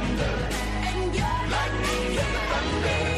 thunder. and you're Lightning thunder. Thunder.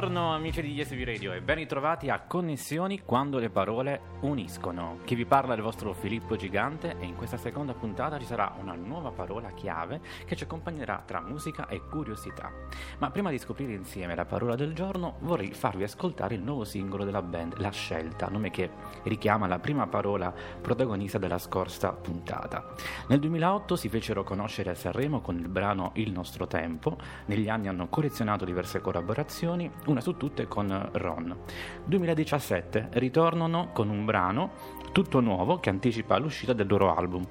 Buongiorno amici di YesV Radio e ben ritrovati a Connessioni quando le parole uniscono. Chi vi parla è il vostro Filippo Gigante e in questa seconda puntata ci sarà una nuova parola chiave che ci accompagnerà tra musica e curiosità. Ma prima di scoprire insieme la parola del giorno vorrei farvi ascoltare il nuovo singolo della band La Scelta, nome che richiama la prima parola protagonista della scorsa puntata. Nel 2008 si fecero conoscere a Sanremo con il brano Il nostro tempo, negli anni hanno collezionato diverse collaborazioni, una su tutte con Ron. 2017 ritornano con un brano tutto nuovo che anticipa l'uscita del loro album.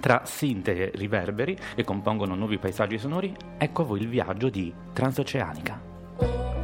Tra sinte e riverberi che compongono nuovi paesaggi sonori, ecco a voi il viaggio di Transoceanica.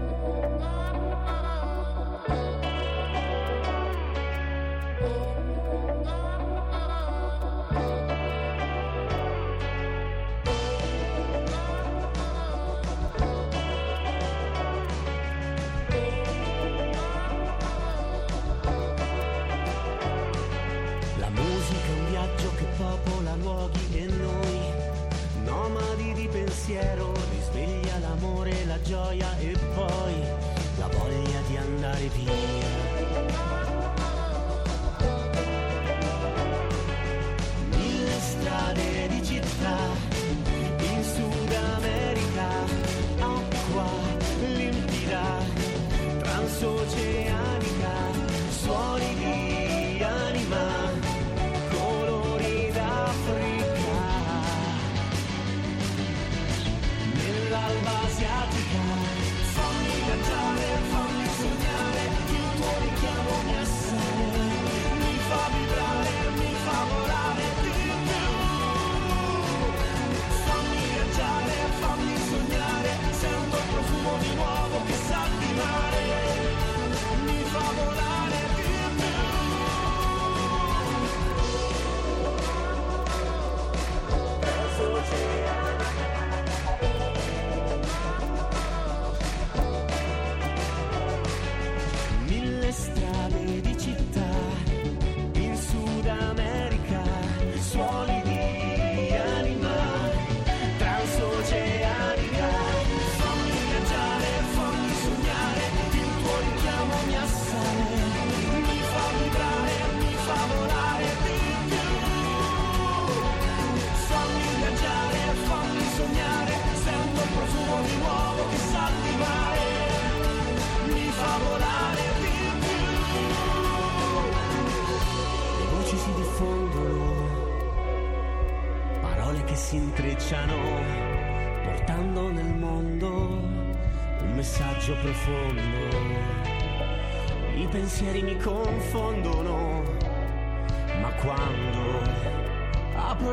Popola luoghi e noi, nomadi di pensiero, risveglia l'amore, la gioia e poi la voglia di andare via.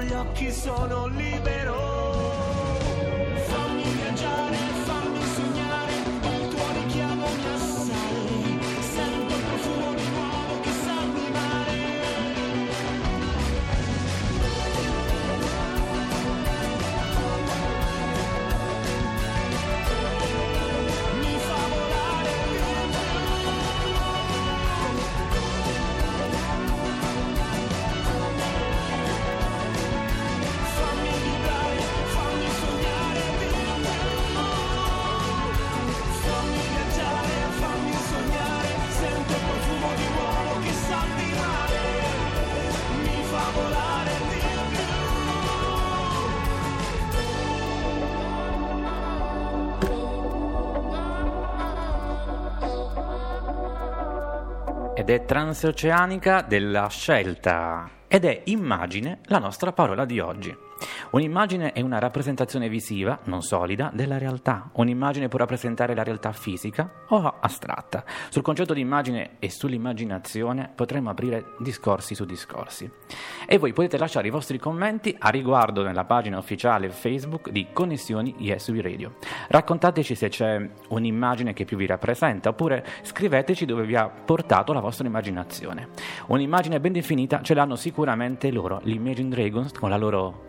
Gli occhi sono libero. ed è transoceanica della scelta ed è immagine la nostra parola di oggi. Un'immagine è una rappresentazione visiva, non solida, della realtà. Un'immagine può rappresentare la realtà fisica o astratta. Sul concetto di immagine e sull'immaginazione potremmo aprire discorsi su discorsi. E voi potete lasciare i vostri commenti a riguardo nella pagina ufficiale Facebook di Connessioni ISV Radio. Raccontateci se c'è un'immagine che più vi rappresenta oppure scriveteci dove vi ha portato la vostra immaginazione. Un'immagine ben definita ce l'hanno sicuramente loro, gli Imagine Dragons con la loro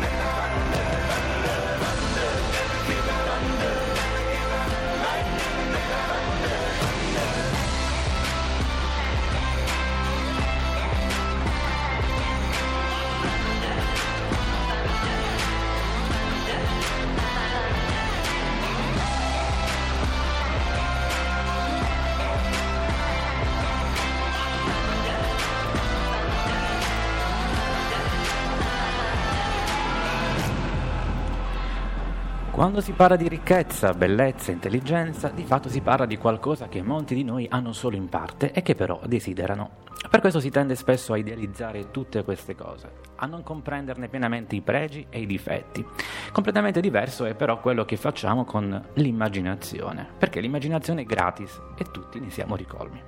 Quando si parla di ricchezza, bellezza, intelligenza, di fatto si parla di qualcosa che molti di noi hanno solo in parte e che però desiderano. Per questo si tende spesso a idealizzare tutte queste cose, a non comprenderne pienamente i pregi e i difetti. Completamente diverso è però quello che facciamo con l'immaginazione, perché l'immaginazione è gratis e tutti ne siamo ricolmi.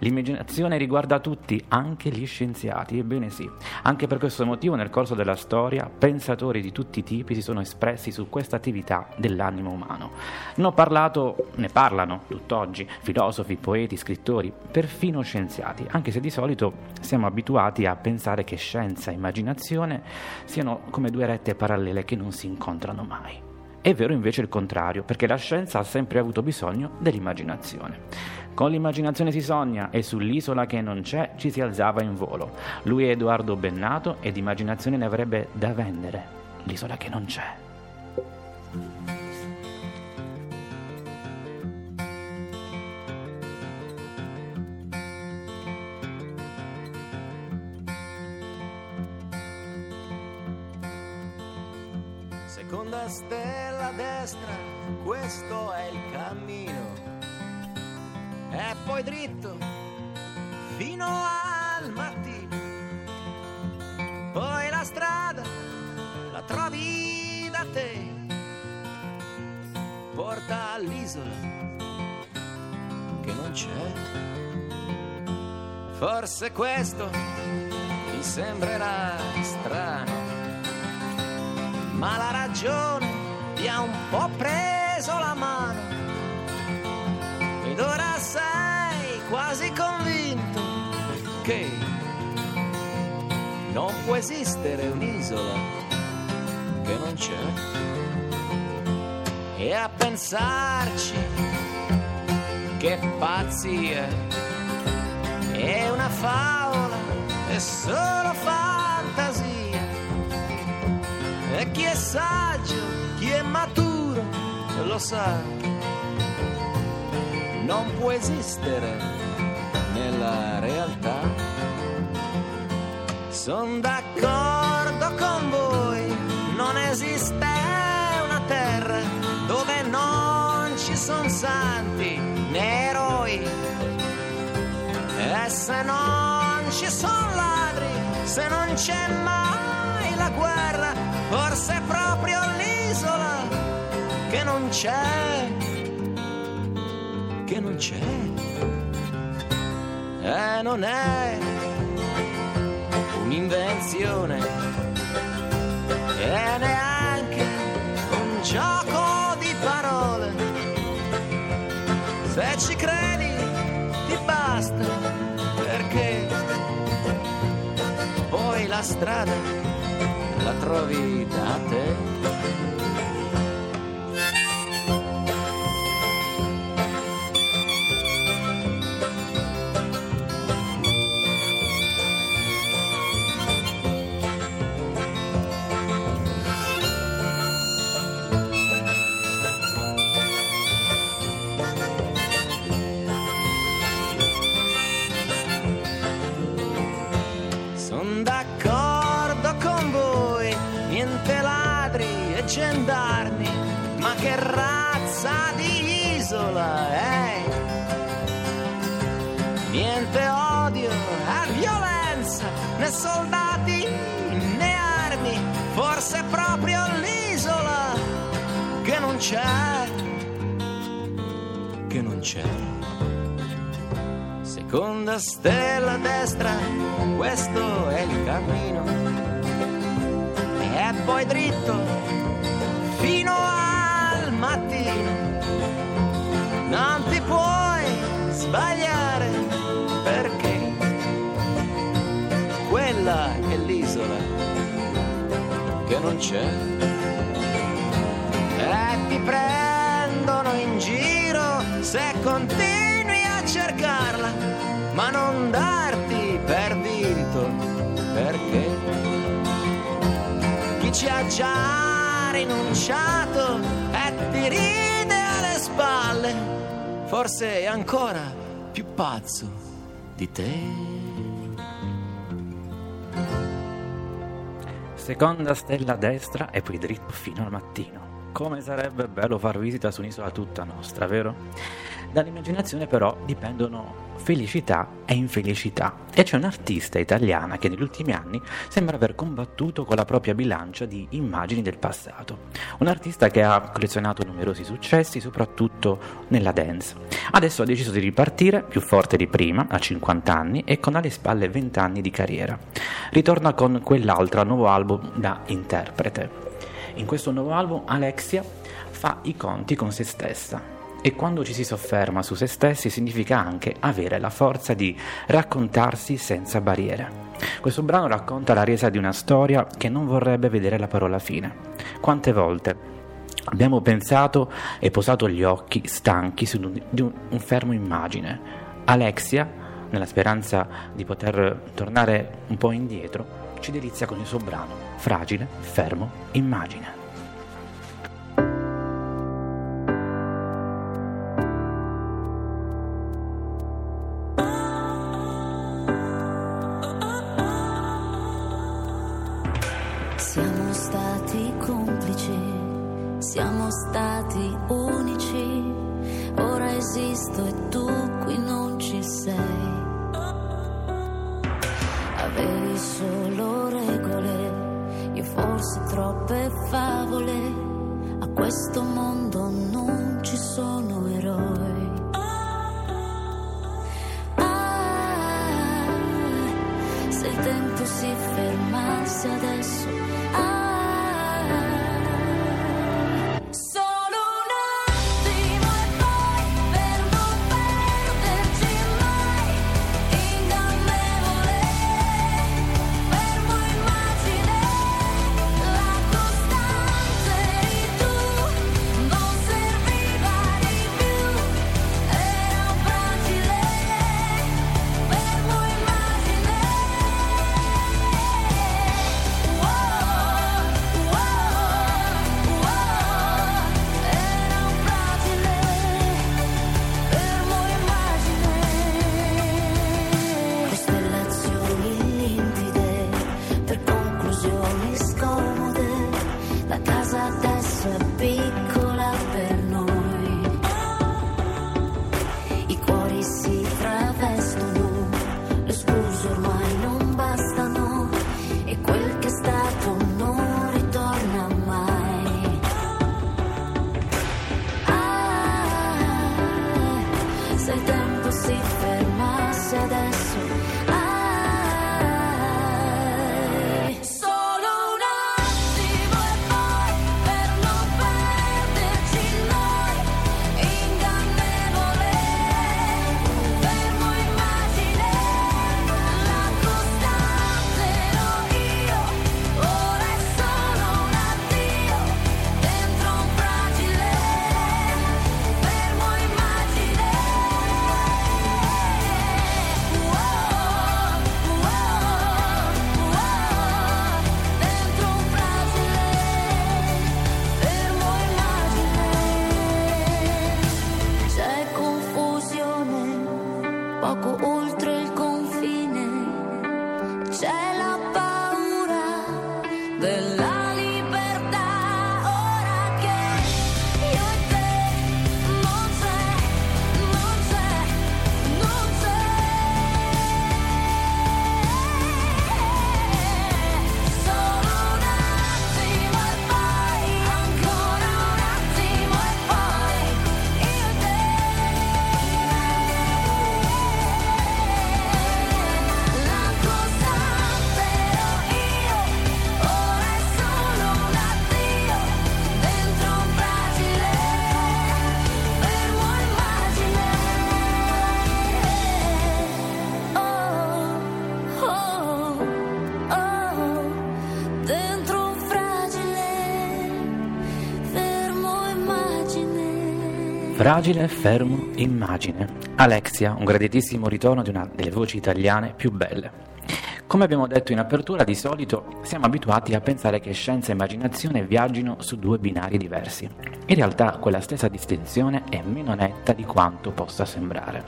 L'immaginazione riguarda tutti, anche gli scienziati, ebbene sì. Anche per questo motivo nel corso della storia pensatori di tutti i tipi si sono espressi su questa attività dell'animo umano. Ne ho parlato, ne parlano tutt'oggi filosofi, poeti, scrittori, perfino scienziati, anche se di solito siamo abituati a pensare che scienza e immaginazione siano come due rette parallele che non si incontrano mai. È vero invece il contrario, perché la scienza ha sempre avuto bisogno dell'immaginazione. Con l'immaginazione si sogna e sull'isola che non c'è ci si alzava in volo. Lui è Edoardo Bennato ed immaginazione ne avrebbe da vendere. L'isola che non c'è. Seconda stella a destra, questo è il cammino e poi dritto fino al mattino. Poi la strada la trovi da te, porta all'isola che non c'è. Forse questo ti sembrerà strano, ma la ragione ti ha un po' preso la mano ed ora sei quasi convinto che non può esistere un'isola che non c'è. E a pensarci, che pazzia, è una favola, è solo fantasia. E chi è saggio, chi è maturo, lo sa, non può esistere nella realtà. Sono d'accordo con voi, non esiste una terra dove non ci sono santi né eroi. E se non ci sono ladri, se non c'è mai la guerra, forse è proprio l'isola che non c'è, c'è. E non è un'invenzione e neanche un gioco di parole. Se ci credi ti basta perché poi la strada la trovi da te. Stella destra, questo è il cammino. E poi dritto fino al mattino. Non ti puoi sbagliare perché quella è l'isola che non c'è. E ti prendono in giro se continui ci ha già rinunciato e ti ride alle spalle, forse è ancora più pazzo di te. Seconda stella a destra e poi dritto fino al mattino. Come sarebbe bello far visita su un'isola tutta nostra, vero? Dall'immaginazione però dipendono felicità e infelicità e c'è un'artista italiana che negli ultimi anni sembra aver combattuto con la propria bilancia di immagini del passato. Un artista che ha collezionato numerosi successi, soprattutto nella dance. Adesso ha deciso di ripartire più forte di prima, a 50 anni e con alle spalle 20 anni di carriera. Ritorna con quell'altro nuovo album da interprete. In questo nuovo album Alexia fa i conti con se stessa e quando ci si sofferma su se stessi significa anche avere la forza di raccontarsi senza barriere. Questo brano racconta la resa di una storia che non vorrebbe vedere la parola fine. Quante volte abbiamo pensato e posato gli occhi stanchi su un, di un, un fermo immagine. Alexia, nella speranza di poter tornare un po' indietro, ci delizia con il suo brano Fragile, fermo, immagine. Siamo stati complici, siamo stati unici, ora esisto e tu qui non ci sei. Avevi solo troppe favole, a questo mondo non ci sono eroi. Ah, se il tempo si fermasse adesso. Fragile, fermo, immagine. Alexia, un graditissimo ritorno di una delle voci italiane più belle. Come abbiamo detto in apertura, di solito siamo abituati a pensare che scienza e immaginazione viaggino su due binari diversi. In realtà quella stessa distinzione è meno netta di quanto possa sembrare,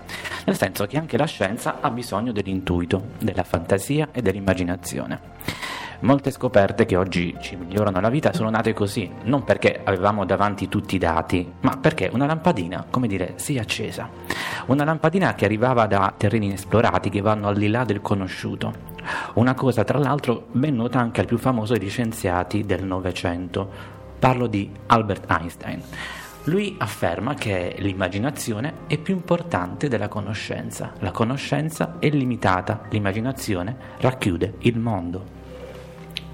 nel senso che anche la scienza ha bisogno dell'intuito, della fantasia e dell'immaginazione. Molte scoperte che oggi ci migliorano la vita sono nate così, non perché avevamo davanti tutti i dati, ma perché una lampadina, come dire, si è accesa. Una lampadina che arrivava da terreni inesplorati che vanno al di là del conosciuto. Una cosa, tra l'altro, ben nota anche al più famoso degli scienziati del Novecento. Parlo di Albert Einstein. Lui afferma che l'immaginazione è più importante della conoscenza. La conoscenza è limitata, l'immaginazione racchiude il mondo.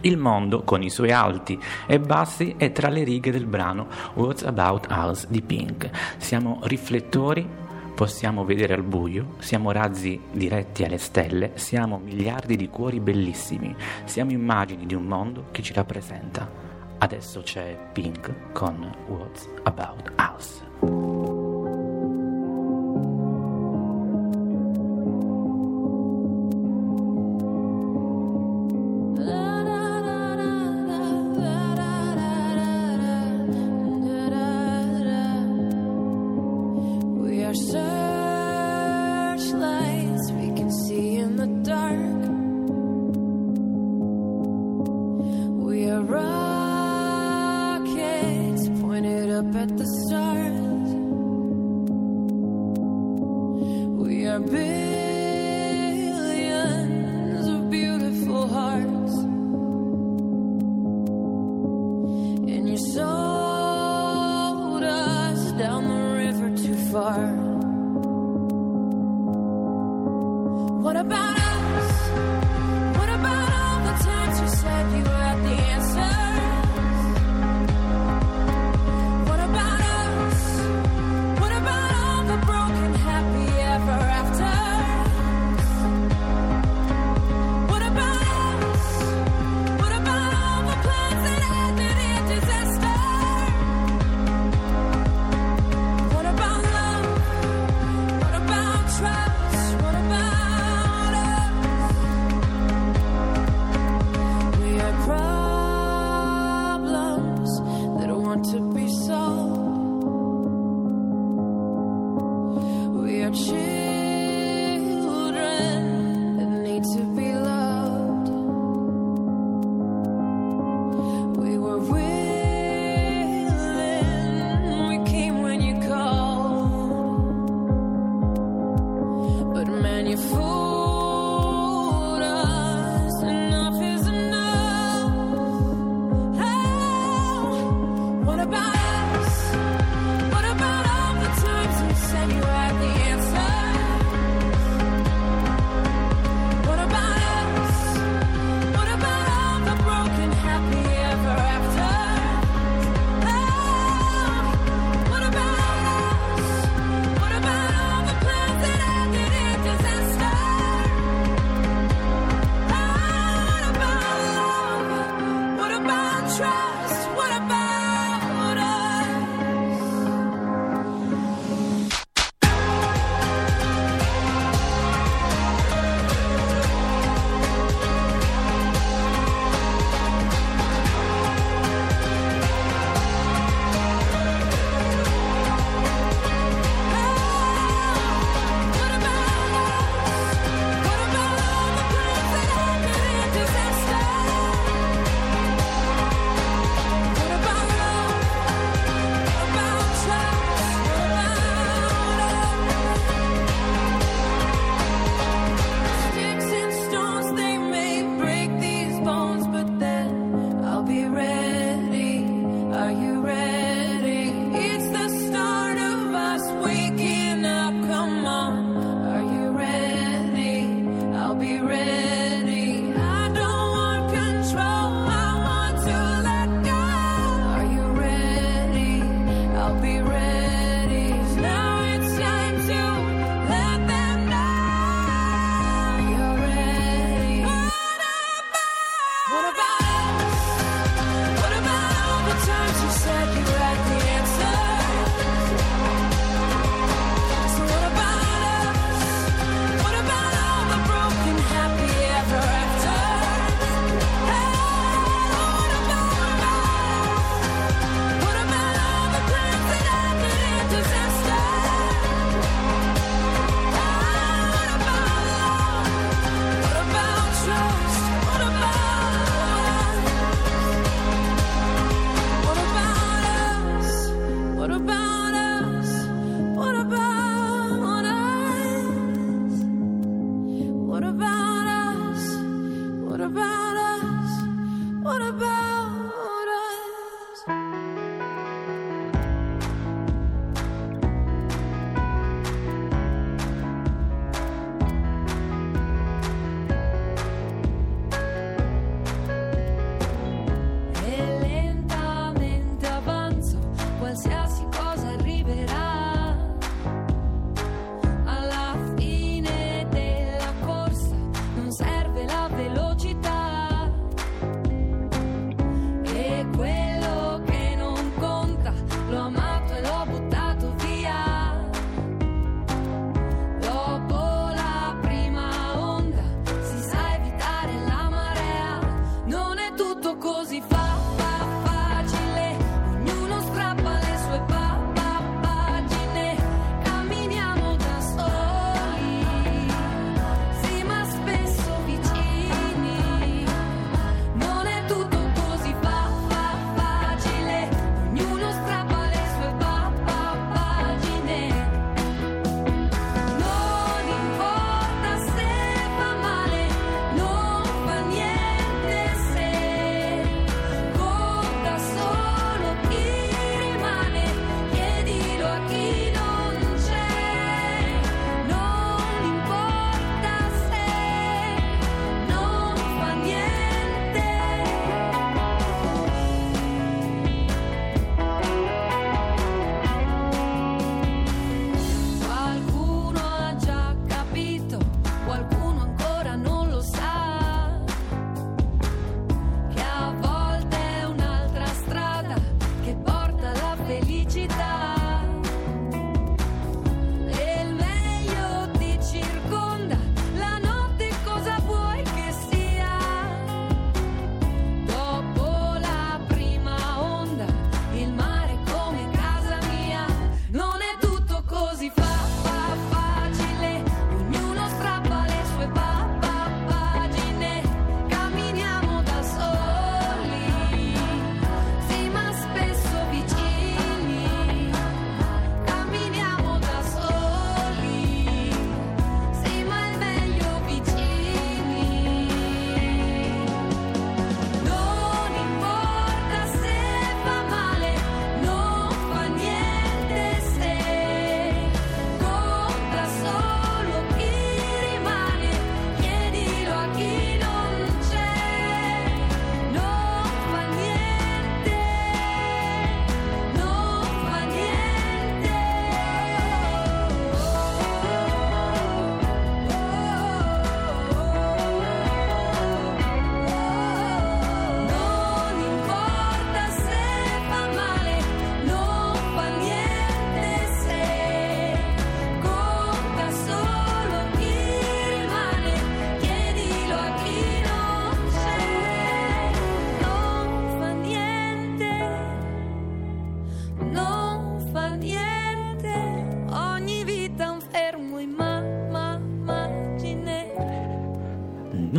Il mondo, con i suoi alti e bassi, è tra le righe del brano What's About Us di Pink. Siamo riflettori, possiamo vedere al buio, siamo razzi diretti alle stelle, siamo miliardi di cuori bellissimi, siamo immagini di un mondo che ci rappresenta. Adesso c'è Pink con What's About Us. What about?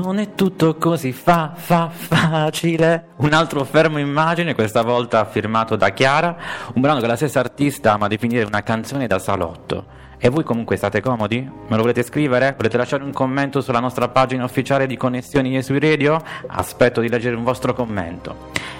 Non è tutto così fa, fa, facile. Un altro fermo immagine, questa volta firmato da Chiara, un brano che la stessa artista ama definire una canzone da salotto. E voi comunque state comodi? Me lo volete scrivere? Volete lasciare un commento sulla nostra pagina ufficiale di Connessioni Yesui Radio? Aspetto di leggere un vostro commento.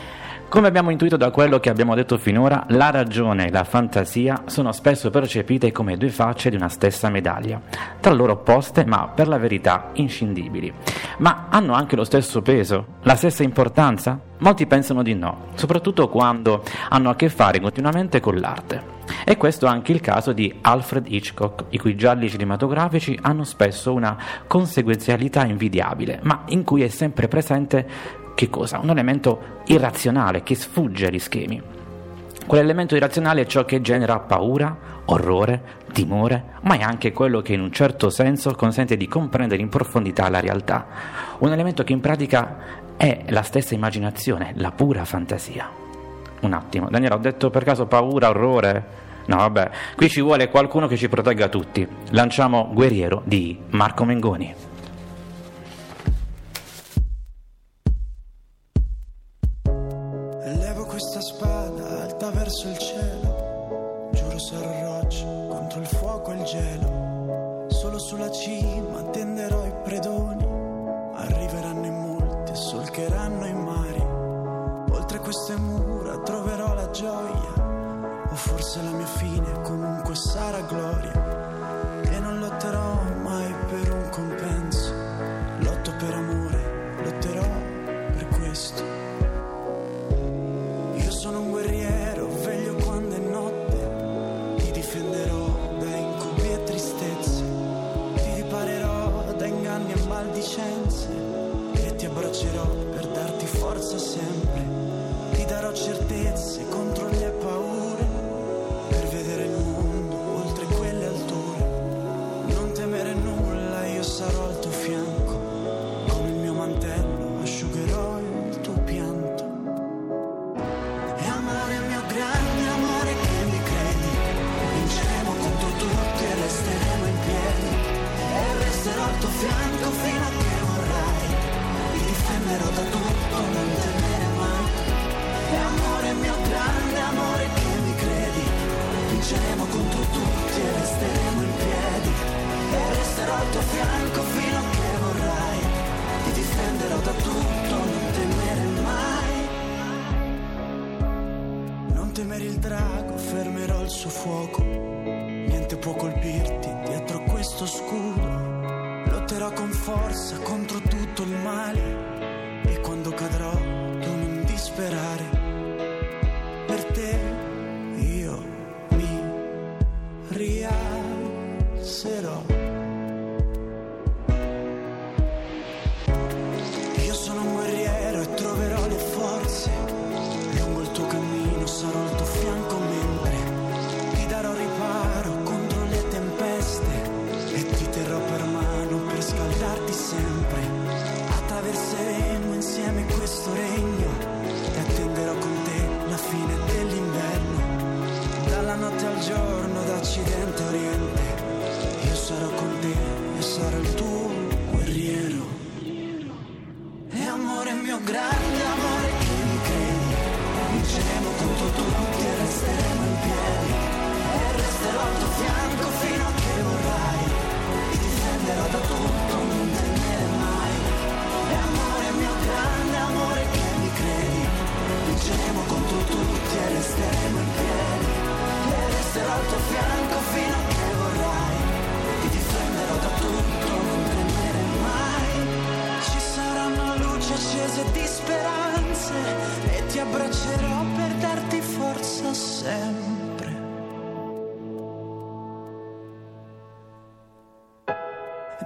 Come abbiamo intuito da quello che abbiamo detto finora, la ragione e la fantasia sono spesso percepite come due facce di una stessa medaglia, tra loro opposte ma per la verità inscindibili. Ma hanno anche lo stesso peso, la stessa importanza? Molti pensano di no, soprattutto quando hanno a che fare continuamente con l'arte. E questo è anche il caso di Alfred Hitchcock, i cui gialli cinematografici hanno spesso una conseguenzialità invidiabile, ma in cui è sempre presente che cosa? Un elemento irrazionale che sfugge agli schemi. Quell'elemento irrazionale è ciò che genera paura, orrore, timore, ma è anche quello che in un certo senso consente di comprendere in profondità la realtà. Un elemento che in pratica è la stessa immaginazione, la pura fantasia. Un attimo, Daniele, ho detto per caso paura, orrore? No, vabbè, qui ci vuole qualcuno che ci protegga tutti. Lanciamo Guerriero di Marco Mengoni. E levo questa spada alta verso il cielo. Giuro sarò roccia contro il fuoco e il gelo. Solo sulla cima tenderò i predoni. Arriveranno in molti e solcheranno i mari. Oltre queste mura troverò la gioia. O forse la mia fine comunque sarà gloria. Tuo fianco fino a che vorrai Ti difenderò da tutto, non temere mai non temere il drago, fermerò il suo fuoco. Niente può colpirti dietro questo scudo. Lotterò con forza contro tutto sarò il tuo guerriero. E amore mio grande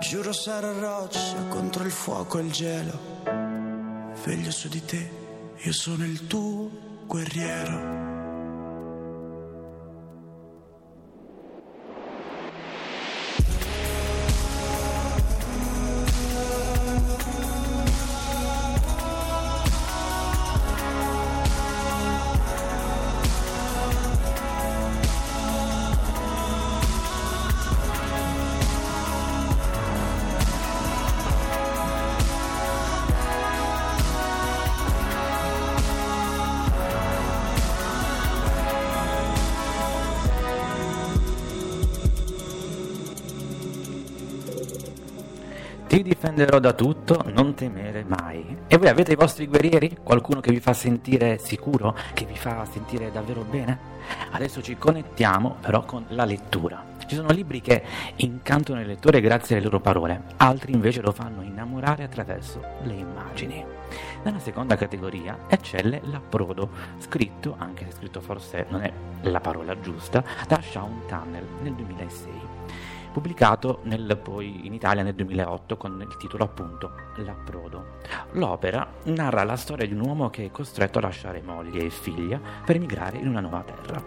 Giuro sarò roccia contro il fuoco e il gelo. Veglio su di te, io sono il tuo guerriero. Difenderò da tutto, non temere mai. E voi avete i vostri guerrieri? Qualcuno che vi fa sentire sicuro? Che vi fa sentire davvero bene? Adesso ci connettiamo però con la lettura. Ci sono libri che incantano il lettore grazie alle loro parole, altri invece lo fanno innamorare attraverso le immagini. Nella seconda categoria eccelle l'approdo, scritto, anche se scritto forse non è la parola giusta, da Sean Tunnel nel 2006 pubblicato nel- poi in Italia nel 2008 con il titolo appunto L'approdo. L'opera narra la storia di un uomo che è costretto a lasciare moglie e figlia per emigrare in una nuova terra.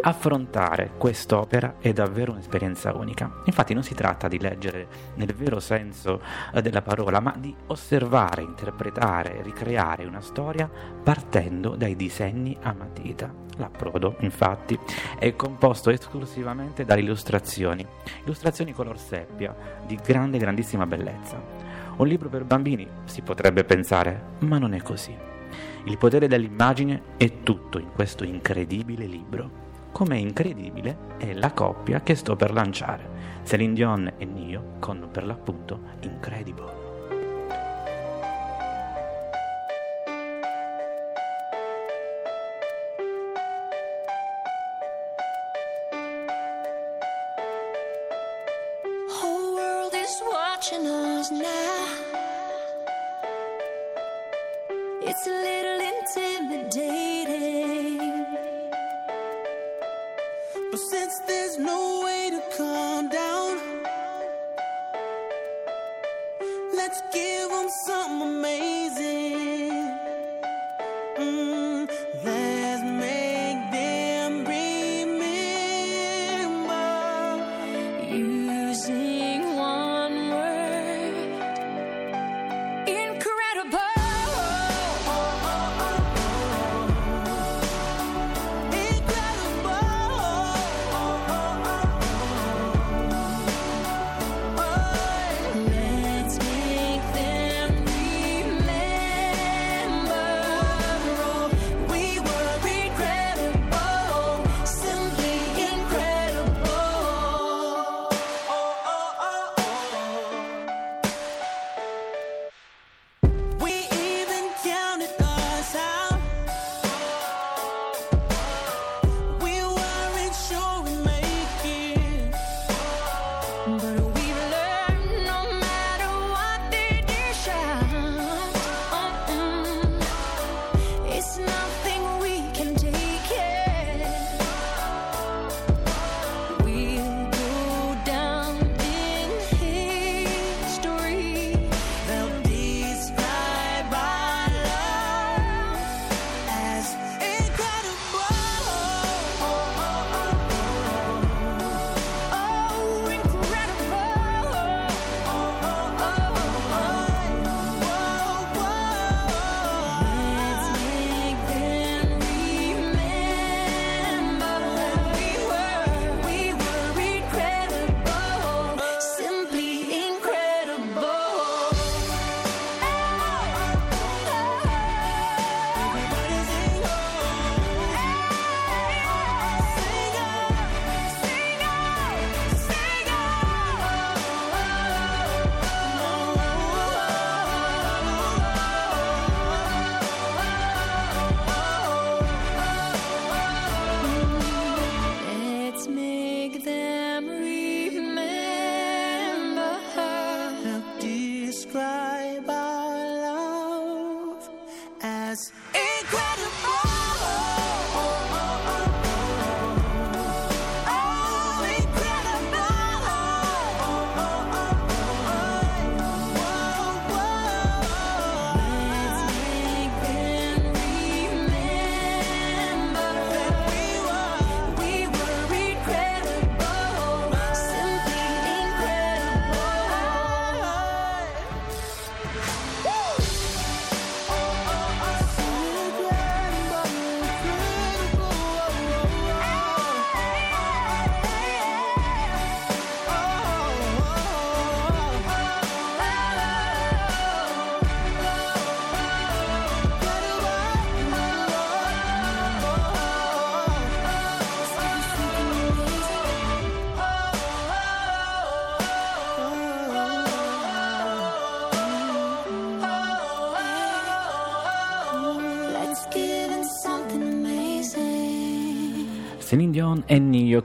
Affrontare quest'opera è davvero un'esperienza unica. Infatti non si tratta di leggere nel vero senso eh, della parola, ma di osservare, interpretare, ricreare una storia partendo dai disegni a matita. L'approdo, infatti, è composto esclusivamente dalle illustrazioni, illustrazioni color seppia, di grande, grandissima bellezza. Un libro per bambini, si potrebbe pensare, ma non è così. Il potere dell'immagine è tutto in questo incredibile libro. Come incredibile è la coppia che sto per lanciare, Celine Dion e Nio con per l'appunto Incredible. Since there's no way to calm down, let's give them something amazing.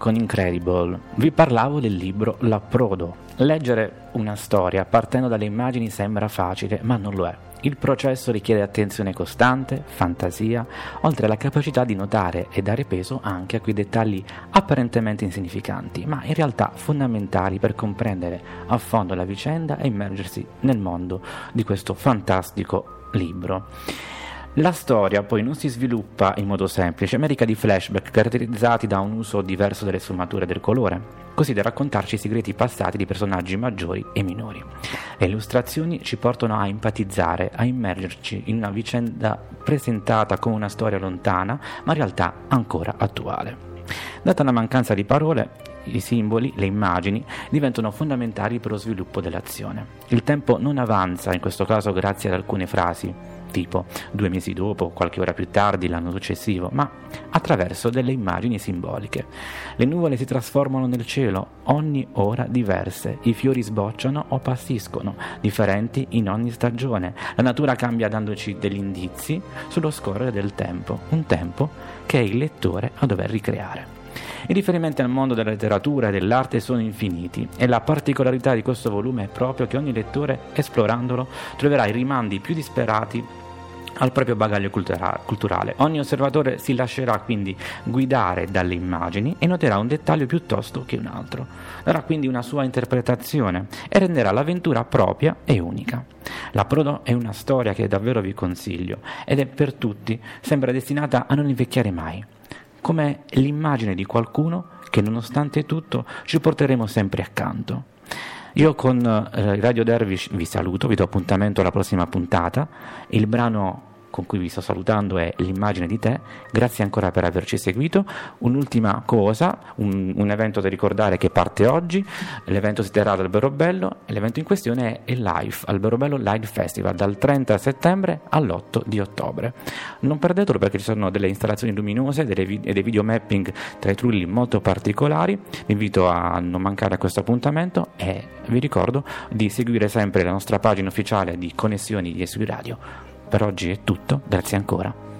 Con Incredible. Vi parlavo del libro L'approdo. Leggere una storia partendo dalle immagini sembra facile, ma non lo è. Il processo richiede attenzione costante, fantasia, oltre alla capacità di notare e dare peso anche a quei dettagli apparentemente insignificanti, ma in realtà fondamentali per comprendere a fondo la vicenda e immergersi nel mondo di questo fantastico libro. La storia poi non si sviluppa in modo semplice, ricca di flashback caratterizzati da un uso diverso delle sfumature del colore, così da raccontarci i segreti passati di personaggi maggiori e minori. Le illustrazioni ci portano a empatizzare, a immergerci in una vicenda presentata come una storia lontana, ma in realtà ancora attuale. Data la mancanza di parole, i simboli, le immagini diventano fondamentali per lo sviluppo dell'azione. Il tempo non avanza, in questo caso grazie ad alcune frasi, tipo due mesi dopo, qualche ora più tardi, l'anno successivo, ma attraverso delle immagini simboliche. Le nuvole si trasformano nel cielo, ogni ora diverse, i fiori sbocciano o passiscono, differenti in ogni stagione. La natura cambia dandoci degli indizi sullo scorrere del tempo, un tempo che è il lettore a dover ricreare. I riferimenti al mondo della letteratura e dell'arte sono infiniti e la particolarità di questo volume è proprio che ogni lettore, esplorandolo, troverà i rimandi più disperati al proprio bagaglio cultura- culturale. Ogni osservatore si lascerà quindi guidare dalle immagini e noterà un dettaglio piuttosto che un altro. Darà quindi una sua interpretazione e renderà l'avventura propria e unica. L'approdo è una storia che davvero vi consiglio ed è per tutti, sembra destinata a non invecchiare mai come l'immagine di qualcuno che nonostante tutto ci porteremo sempre accanto. Io con eh, Radio Dervish vi saluto, vi do appuntamento alla prossima puntata. Il brano con cui vi sto salutando è l'immagine di te. Grazie ancora per averci seguito. Un'ultima cosa, un, un evento da ricordare che parte oggi. L'evento si terrà ad Alberobello e l'evento in questione è il Live, Alberobello Live Festival, dal 30 settembre all'8 di ottobre. Non perdetelo perché ci sono delle installazioni luminose delle vi- e dei video mapping tra i trulli molto particolari. Vi invito a non mancare a questo appuntamento e vi ricordo di seguire sempre la nostra pagina ufficiale di Connessioni di SB Radio. Per oggi è tutto, grazie ancora.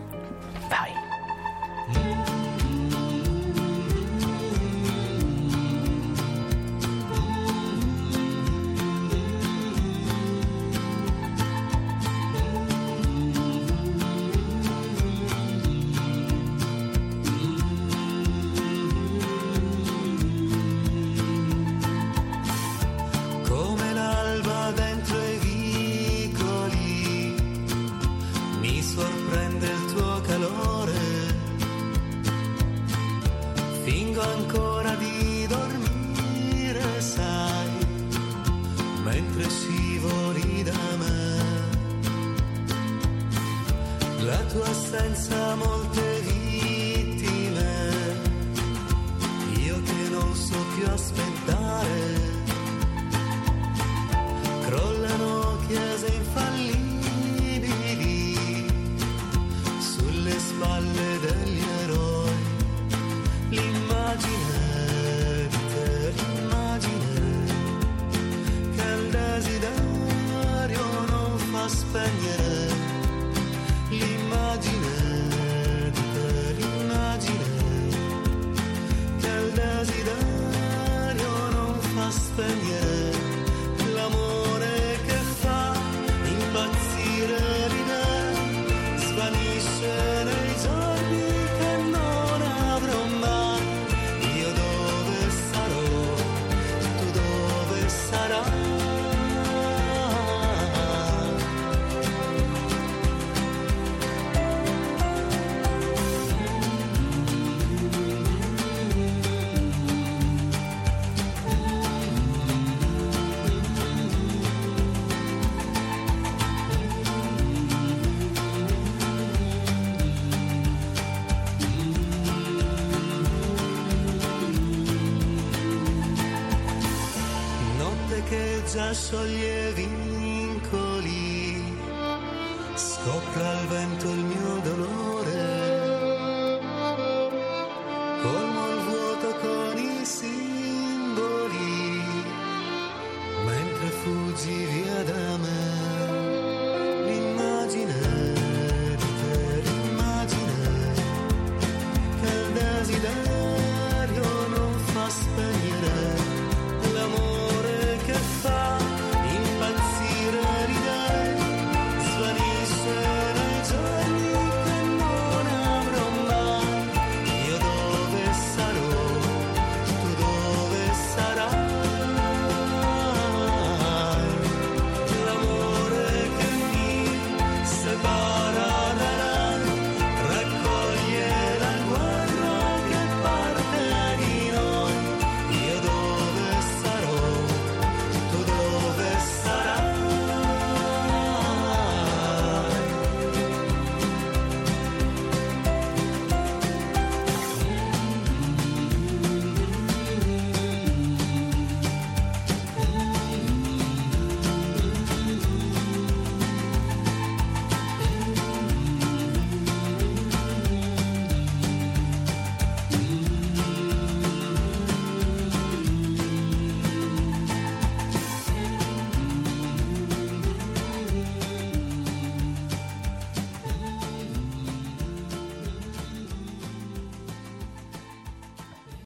Che